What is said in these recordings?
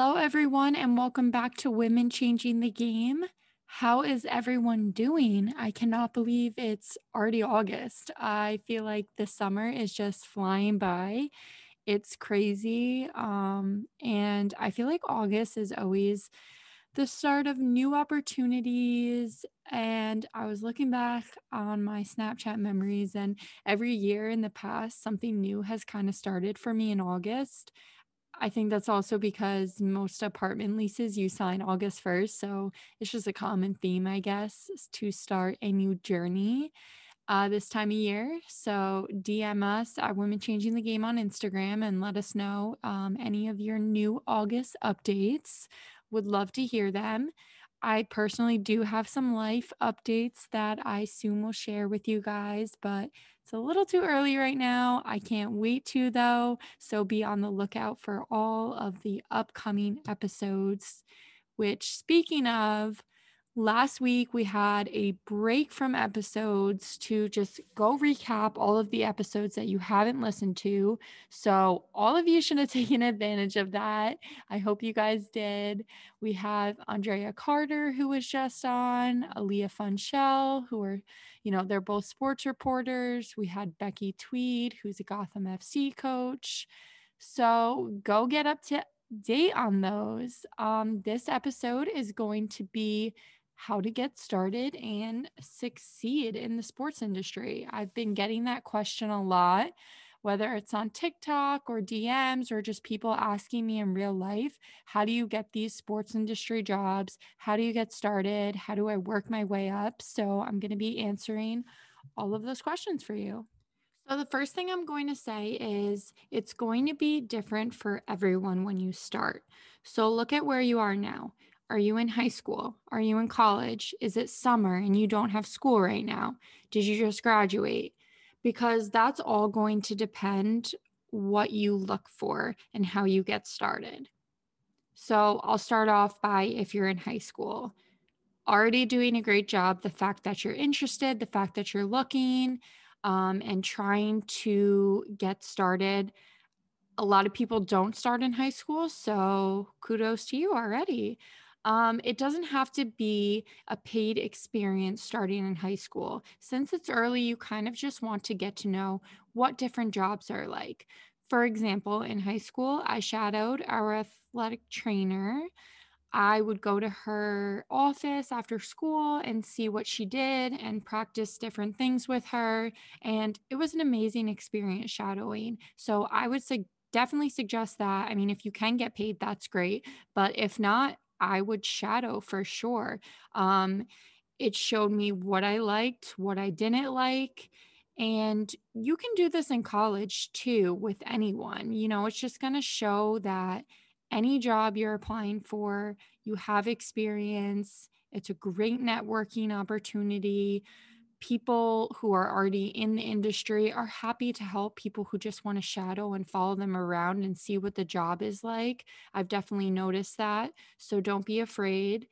Hello, everyone, and welcome back to Women Changing the Game. How is everyone doing? I cannot believe it's already August. I feel like the summer is just flying by. It's crazy. Um, and I feel like August is always the start of new opportunities. And I was looking back on my Snapchat memories, and every year in the past, something new has kind of started for me in August. I think that's also because most apartment leases you sign August 1st. So it's just a common theme, I guess, to start a new journey uh, this time of year. So DM us at Women Changing the Game on Instagram and let us know um, any of your new August updates. Would love to hear them. I personally do have some life updates that I soon will share with you guys, but it's a little too early right now. I can't wait to, though. So be on the lookout for all of the upcoming episodes. Which, speaking of, Last week, we had a break from episodes to just go recap all of the episodes that you haven't listened to. So, all of you should have taken advantage of that. I hope you guys did. We have Andrea Carter, who was just on, Aaliyah Funchell, who are, you know, they're both sports reporters. We had Becky Tweed, who's a Gotham FC coach. So, go get up to date on those. Um, this episode is going to be how to get started and succeed in the sports industry. I've been getting that question a lot, whether it's on TikTok or DMs or just people asking me in real life how do you get these sports industry jobs? How do you get started? How do I work my way up? So I'm going to be answering all of those questions for you. So, the first thing I'm going to say is it's going to be different for everyone when you start. So, look at where you are now. Are you in high school? Are you in college? Is it summer and you don't have school right now? Did you just graduate? Because that's all going to depend what you look for and how you get started. So I'll start off by if you're in high school, already doing a great job. The fact that you're interested, the fact that you're looking um, and trying to get started. A lot of people don't start in high school. So kudos to you already. Um, it doesn't have to be a paid experience starting in high school. Since it's early, you kind of just want to get to know what different jobs are like. For example, in high school, I shadowed our athletic trainer. I would go to her office after school and see what she did and practice different things with her. And it was an amazing experience shadowing. So I would say definitely suggest that. I mean, if you can get paid, that's great. But if not, I would shadow for sure. Um, it showed me what I liked, what I didn't like. And you can do this in college too with anyone. You know, it's just going to show that any job you're applying for, you have experience. It's a great networking opportunity people who are already in the industry are happy to help people who just want to shadow and follow them around and see what the job is like. I've definitely noticed that. So don't be afraid.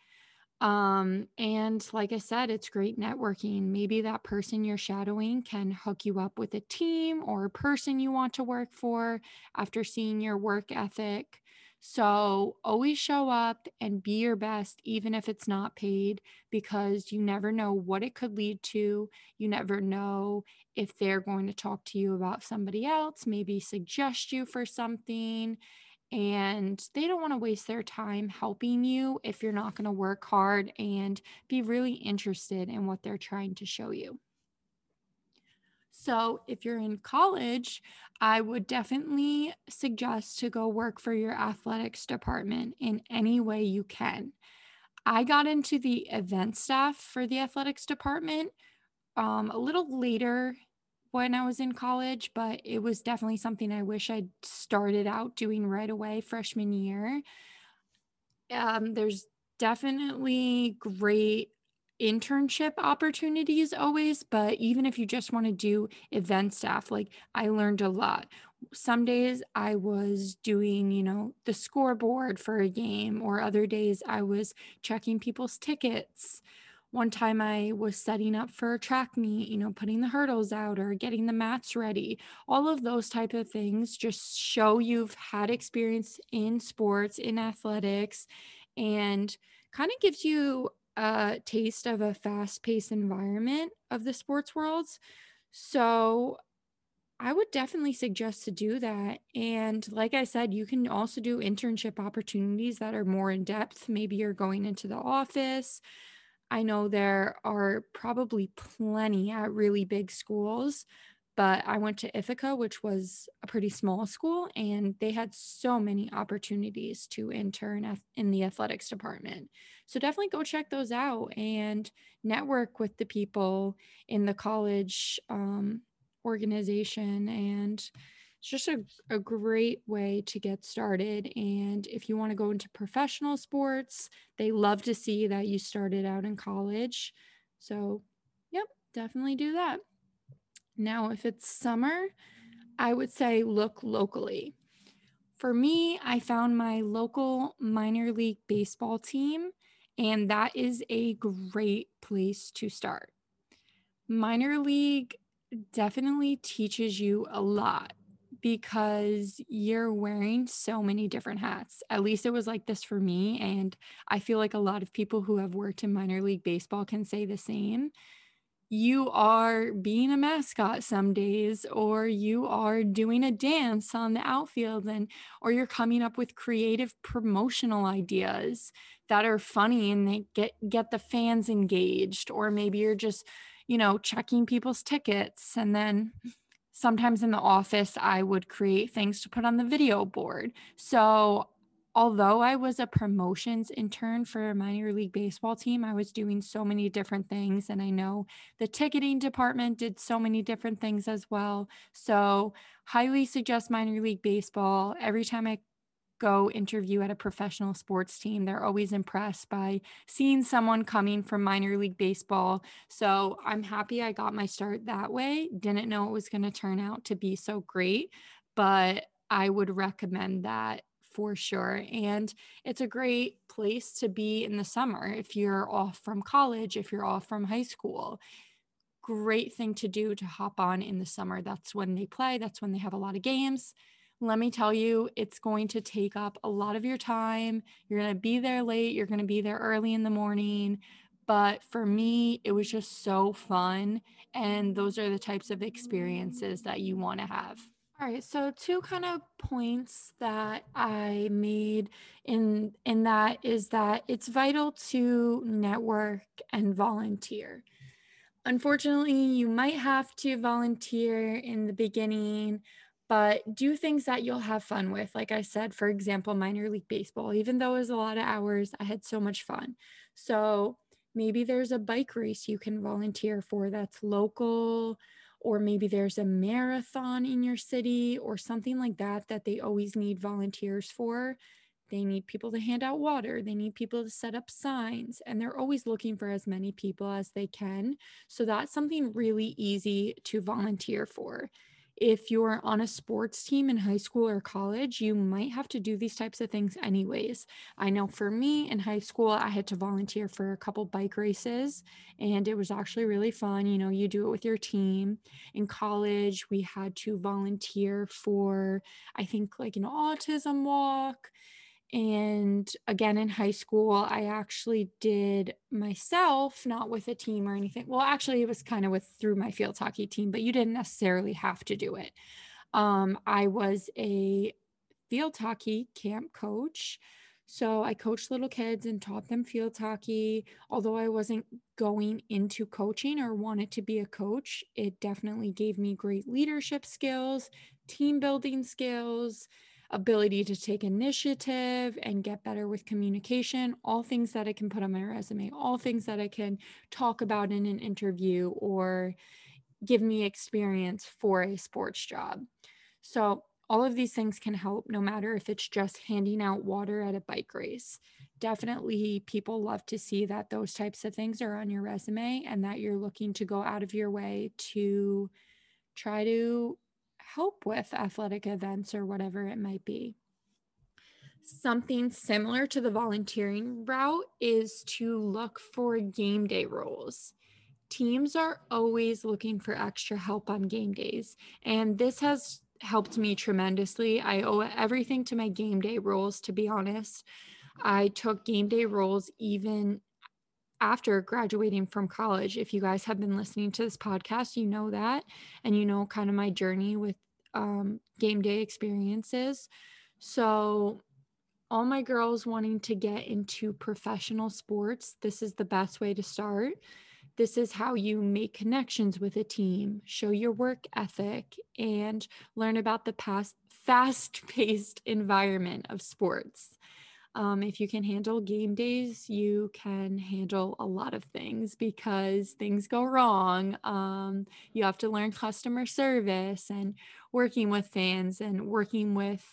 Um, and like I said, it's great networking. Maybe that person you're shadowing can hook you up with a team or a person you want to work for after seeing your work ethic. So always show up and be your best, even if it's not paid, because you never know what it could lead to. You never know if they're going to talk to you about somebody else, maybe suggest you for something. And they don't want to waste their time helping you if you're not going to work hard and be really interested in what they're trying to show you. So, if you're in college, I would definitely suggest to go work for your athletics department in any way you can. I got into the event staff for the athletics department um, a little later when I was in college, but it was definitely something I wish I'd started out doing right away freshman year. Um, there's definitely great internship opportunities always, but even if you just want to do event staff, like I learned a lot. Some days I was doing, you know, the scoreboard for a game, or other days I was checking people's tickets. One time I was setting up for a track meet, you know, putting the hurdles out or getting the mats ready. All of those type of things just show you've had experience in sports, in athletics, and kind of gives you a taste of a fast-paced environment of the sports worlds. So I would definitely suggest to do that. And like I said, you can also do internship opportunities that are more in depth. Maybe you're going into the office. I know there are probably plenty at really big schools, but I went to Ithaca, which was a pretty small school, and they had so many opportunities to intern in the athletics department. So definitely go check those out and network with the people in the college um, organization. And it's just a, a great way to get started. And if you want to go into professional sports, they love to see that you started out in college. So, yep, definitely do that. Now, if it's summer, I would say look locally. For me, I found my local minor league baseball team, and that is a great place to start. Minor league definitely teaches you a lot because you're wearing so many different hats. At least it was like this for me. And I feel like a lot of people who have worked in minor league baseball can say the same you are being a mascot some days or you are doing a dance on the outfield and or you're coming up with creative promotional ideas that are funny and they get get the fans engaged or maybe you're just you know checking people's tickets and then sometimes in the office I would create things to put on the video board. So although I was a promotions intern for a minor league baseball team, I was doing so many different things. And I know the ticketing department did so many different things as well. So, highly suggest minor league baseball. Every time I go interview at a professional sports team, they're always impressed by seeing someone coming from minor league baseball. So, I'm happy I got my start that way. Didn't know it was going to turn out to be so great, but I would recommend that for sure. And it's a great place to be in the summer if you're off from college, if you're off from high school. Great thing to do to hop on in the summer. That's when they play, that's when they have a lot of games. Let me tell you, it's going to take up a lot of your time. You're going to be there late, you're going to be there early in the morning. But for me, it was just so fun. And those are the types of experiences that you want to have. All right, so two kind of points that I made in in that is that it's vital to network and volunteer. Unfortunately, you might have to volunteer in the beginning, but do things that you'll have fun with. Like I said, for example, minor league baseball, even though it was a lot of hours, I had so much fun. So maybe there's a bike race you can volunteer for that's local or maybe there's a marathon in your city or something like that that they always need volunteers for. They need people to hand out water, they need people to set up signs, and they're always looking for as many people as they can. So that's something really easy to volunteer for if you're on a sports team in high school or college, you might have to do these types of things anyways. I know for me in high school, I had to volunteer for a couple bike races, and it was actually really fun. You know, you do it with your team. In college, we had to volunteer for, I think, like an autism walk and again, in high school, I actually did myself, not with a team or anything. Well, actually, it was kind of with through my field hockey team, but you didn't necessarily have to do it. Um, I was a field hockey camp coach. So I coached little kids and taught them field hockey. Although I wasn't going into coaching or wanted to be a coach, it definitely gave me great leadership skills, team building skills, ability to take initiative and get better with communication, all things that I can put on my resume, all things that I can talk about in an interview or give me experience for a sports job. So, all of these things can help no matter if it's just handing out water at a bike race. Definitely, people love to see that those types of things are on your resume and that you're looking to go out of your way to try to help with athletic events or whatever it might be. Something similar to the volunteering route is to look for game day roles. Teams are always looking for extra help on game days, and this has helped me tremendously. I owe everything to my game day roles, to be honest. I took game day roles even after graduating from college. If you guys have been listening to this podcast, you know that, and you know kind of my journey with um, game day experiences. So, all my girls wanting to get into professional sports, this is the best way to start. This is how you make connections with a team, show your work ethic, and learn about the past fast paced environment of sports. Um, if you can handle game days, you can handle a lot of things because things go wrong. Um, you have to learn customer service and working with fans and working with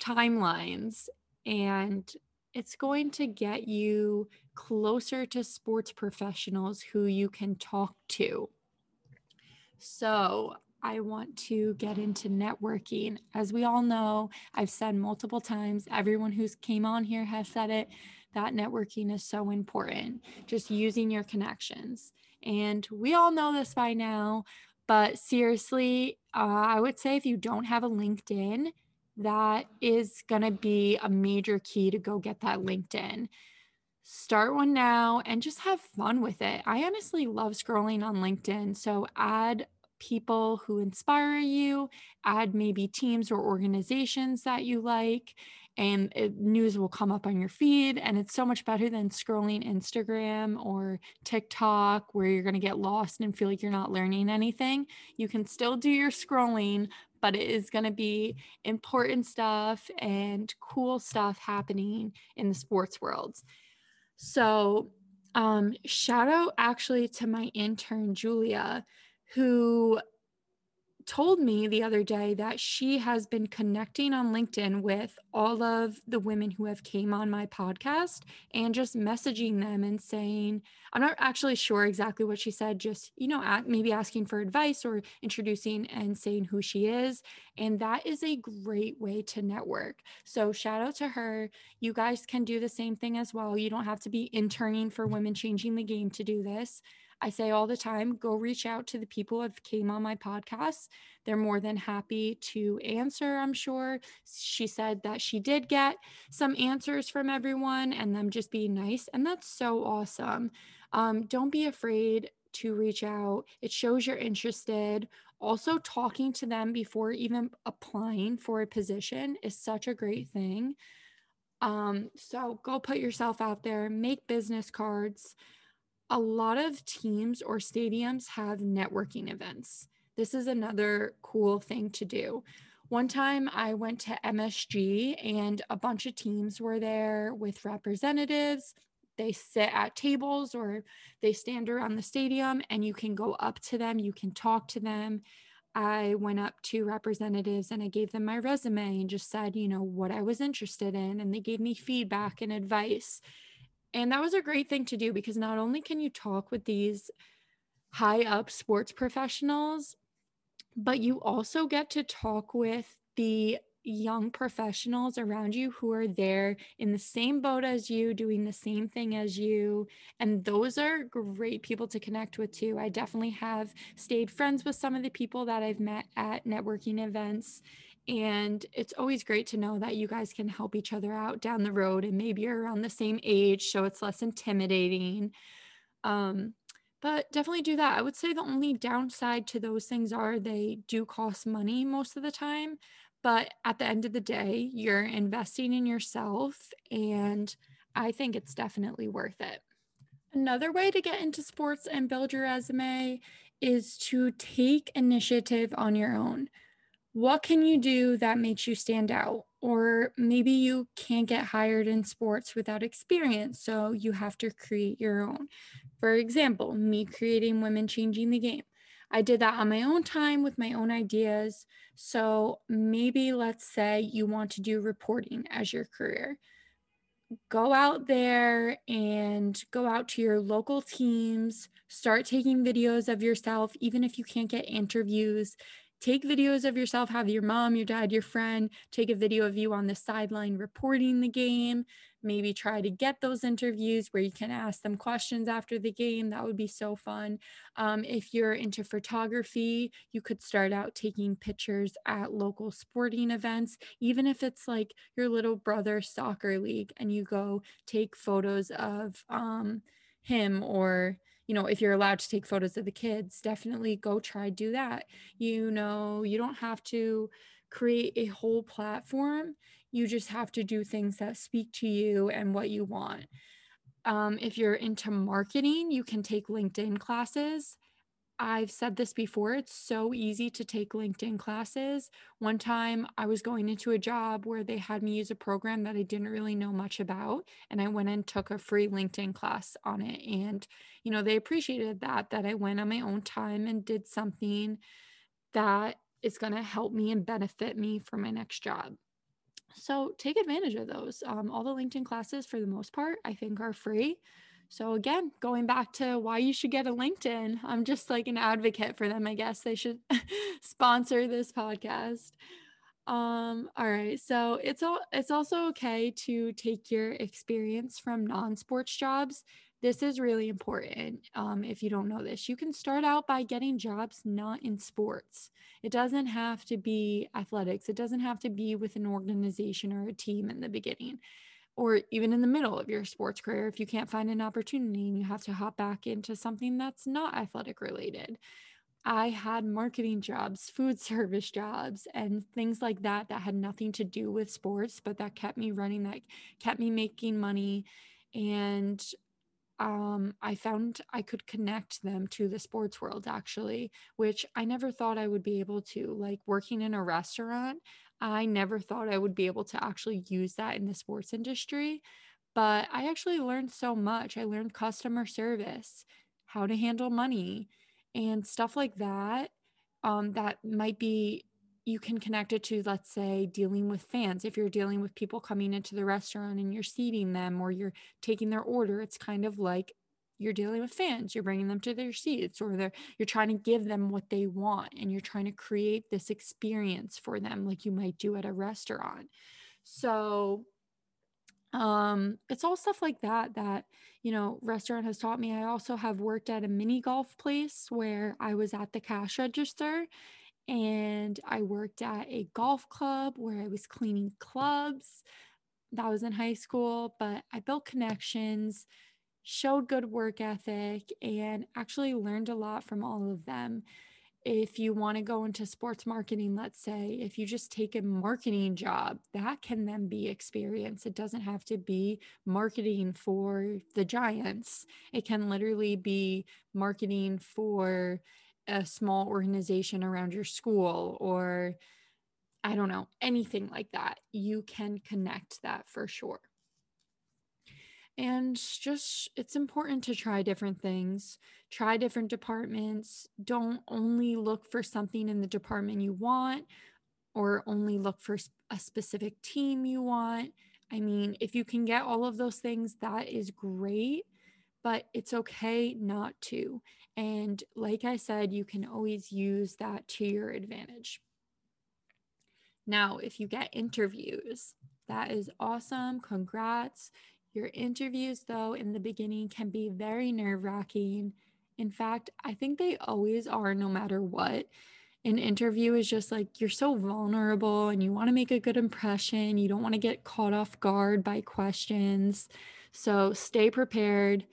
timelines. And it's going to get you closer to sports professionals who you can talk to. So, I want to get into networking. As we all know, I've said multiple times, everyone who's came on here has said it, that networking is so important. Just using your connections. And we all know this by now, but seriously, uh, I would say if you don't have a LinkedIn, that is going to be a major key to go get that LinkedIn. Start one now and just have fun with it. I honestly love scrolling on LinkedIn. So add people who inspire you, add maybe teams or organizations that you like, and it, news will come up on your feed. And it's so much better than scrolling Instagram or TikTok where you're going to get lost and feel like you're not learning anything. You can still do your scrolling, but it is going to be important stuff and cool stuff happening in the sports world. So, um, shout out actually to my intern, Julia who told me the other day that she has been connecting on LinkedIn with all of the women who have came on my podcast and just messaging them and saying I'm not actually sure exactly what she said just you know maybe asking for advice or introducing and saying who she is and that is a great way to network. So shout out to her. You guys can do the same thing as well. You don't have to be interning for women changing the game to do this. I say all the time, go reach out to the people that came on my podcast. They're more than happy to answer, I'm sure. She said that she did get some answers from everyone and them just being nice. And that's so awesome. Um, don't be afraid to reach out. It shows you're interested. Also, talking to them before even applying for a position is such a great thing. Um, so go put yourself out there, make business cards a lot of teams or stadiums have networking events. This is another cool thing to do. One time I went to MSG and a bunch of teams were there with representatives. They sit at tables or they stand around the stadium and you can go up to them, you can talk to them. I went up to representatives and I gave them my resume and just said, you know, what I was interested in. And they gave me feedback and advice. And that was a great thing to do because not only can you talk with these high up sports professionals, but you also get to talk with the young professionals around you who are there in the same boat as you, doing the same thing as you. And those are great people to connect with too. I definitely have stayed friends with some of the people that I've met at networking events and it's always great to know that you guys can help each other out down the road and maybe you're around the same age, so it's less intimidating. Um, but definitely do that. I would say the only downside to those things are they do cost money most of the time. But at the end of the day, you're investing in yourself, and I think it's definitely worth it. Another way to get into sports and build your resume is to take initiative on your own what can you do that makes you stand out? Or maybe you can't get hired in sports without experience, so you have to create your own. For example, me creating Women Changing the Game. I did that on my own time with my own ideas. So maybe let's say you want to do reporting as your career. Go out there and go out to your local teams, start taking videos of yourself, even if you can't get interviews take videos of yourself have your mom your dad your friend take a video of you on the sideline reporting the game maybe try to get those interviews where you can ask them questions after the game that would be so fun. Um, if you're into photography you could start out taking pictures at local sporting events even if it's like your little brother's soccer league and you go take photos of um, him or you know, if you're allowed to take photos of the kids, definitely go try do that. You know, you don't have to create a whole platform. You just have to do things that speak to you and what you want. Um, if you're into marketing, you can take LinkedIn classes. I've said this before, it's so easy to take LinkedIn classes. One time I was going into a job where they had me use a program that I didn't really know much about. And I went and took a free LinkedIn class on it. And, you know, they appreciated that, that I went on my own time and did something that is going to help me and benefit me for my next job. So take advantage of those. Um, all the LinkedIn classes, for the most part, I think are free. So again, going back to why you should get a LinkedIn, I'm just like an advocate for them. I guess they should sponsor this podcast. Um, all right. So it's all it's also okay to take your experience from non-sports jobs. This is really important. Um, if you don't know this, you can start out by getting jobs not in sports. It doesn't have to be athletics. It doesn't have to be with an organization or a team in the beginning or even in the middle of your sports career if you can't find an opportunity and you have to hop back into something that's not athletic related. I had marketing jobs, food service jobs, and things like that that had nothing to do with sports, but that kept me running, that kept me making money. And um, I found I could connect them to the sports world actually, which I never thought I would be able to. Like working in a restaurant, I never thought I would be able to actually use that in the sports industry, but I actually learned so much. I learned customer service, how to handle money, and stuff like that. Um, that might be you can connect it to, let's say, dealing with fans. If you're dealing with people coming into the restaurant and you're seating them or you're taking their order, it's kind of like you're dealing with fans you're bringing them to their seats or they're you're trying to give them what they want and you're trying to create this experience for them like you might do at a restaurant. So um it's all stuff like that that you know restaurant has taught me. I also have worked at a mini golf place where i was at the cash register and i worked at a golf club where i was cleaning clubs. That was in high school but i built connections showed good work ethic, and actually learned a lot from all of them. If you want to go into sports marketing, let's say, if you just take a marketing job, that can then be experience. It doesn't have to be marketing for the Giants, it can literally be marketing for a small organization around your school or I don't know, anything like that. You can connect that for sure and just it's important to try different things try different departments. Don't only look for something in the department you want or only look for a specific team you want. I mean if you can get all of those things that is great but it's okay not to. And like i said you can always use that to your advantage. Now if you get interviews that is awesome. Congrats your interviews, though, in the beginning can be very nerve wracking. In fact, I think they always are, no matter what. An interview is just like you're so vulnerable and you want to make a good impression. You don't want to get caught off guard by questions. So stay prepared.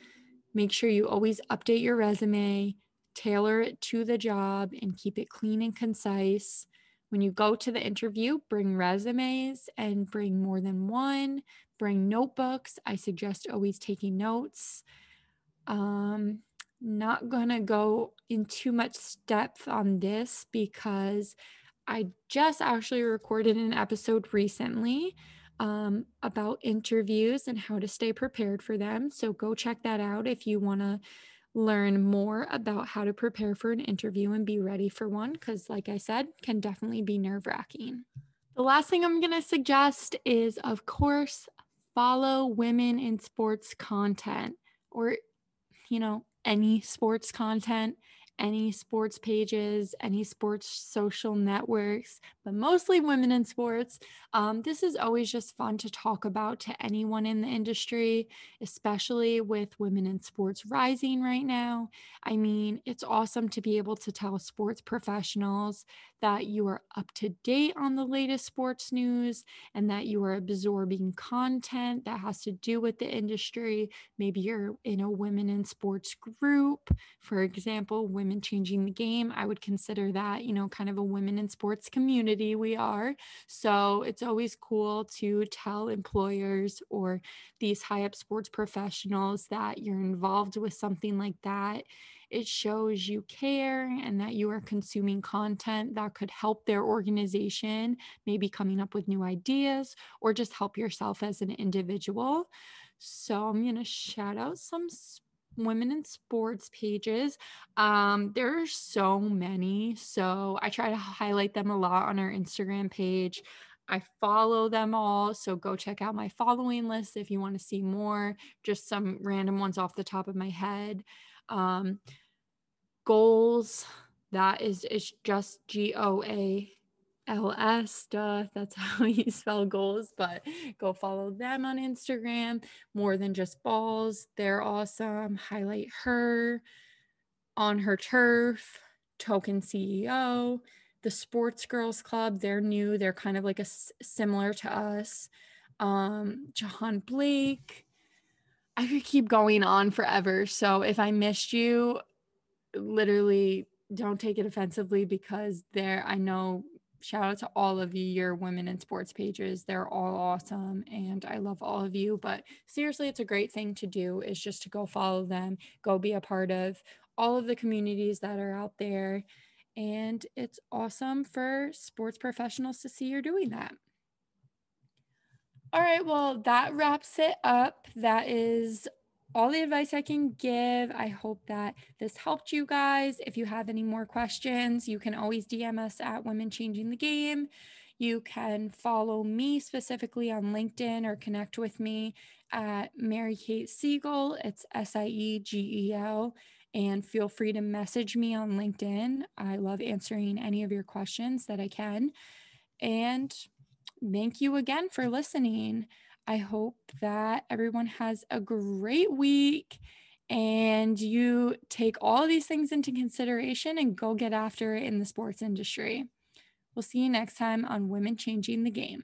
Make sure you always update your resume, tailor it to the job, and keep it clean and concise. When you go to the interview, bring resumes and bring more than one. Bring notebooks. I suggest always taking notes. Um, not going to go in too much depth on this because I just actually recorded an episode recently um, about interviews and how to stay prepared for them. So go check that out if you want to learn more about how to prepare for an interview and be ready for one because like i said can definitely be nerve-wracking. The last thing i'm going to suggest is of course follow women in sports content or you know any sports content any sports pages, any sports social networks, but mostly women in sports. Um, this is always just fun to talk about to anyone in the industry, especially with women in sports rising right now. I mean, it's awesome to be able to tell sports professionals that you are up to date on the latest sports news and that you are absorbing content that has to do with the industry. Maybe you're in a women in sports group, for example, Women And changing the Game. I would consider that, you know, kind of a women in sports community we are. So it's always cool to tell employers or these high up sports professionals that you're involved with something like that it shows you care and that you are consuming content that could help their organization, maybe coming up with new ideas or just help yourself as an individual. So I'm going to shout out some women in sports pages. Um, there are so many. So I try to highlight them a lot on our Instagram page. I follow them all. So go check out my following list if you want to see more, just some random ones off the top of my head. Um, goals, that is, it's just G O A L S. stuff. that's how you spell goals. But go follow them on Instagram. More than just balls. They're awesome. Highlight her on her turf. Token CEO. The Sports Girls Club. They're new. They're kind of like a similar to us. Um, Jahan Blake. I could keep going on forever. So if I missed you, literally don't take it offensively because there, I know, shout out to all of you, your women in sports pages. They're all awesome and I love all of you. But seriously, it's a great thing to do is just to go follow them, go be a part of all of the communities that are out there. And it's awesome for sports professionals to see you're doing that. All right, well, that wraps it up. That is all the advice I can give. I hope that this helped you guys. If you have any more questions, you can always DM us at Women Changing the Game. You can follow me specifically on LinkedIn or connect with me at Mary Kate Siegel. It's S I E G E L. And feel free to message me on LinkedIn. I love answering any of your questions that I can. And thank you again for listening. I hope that everyone has a great week and you take all these things into consideration and go get after it in the sports industry. We'll see you next time on Women Changing the Game.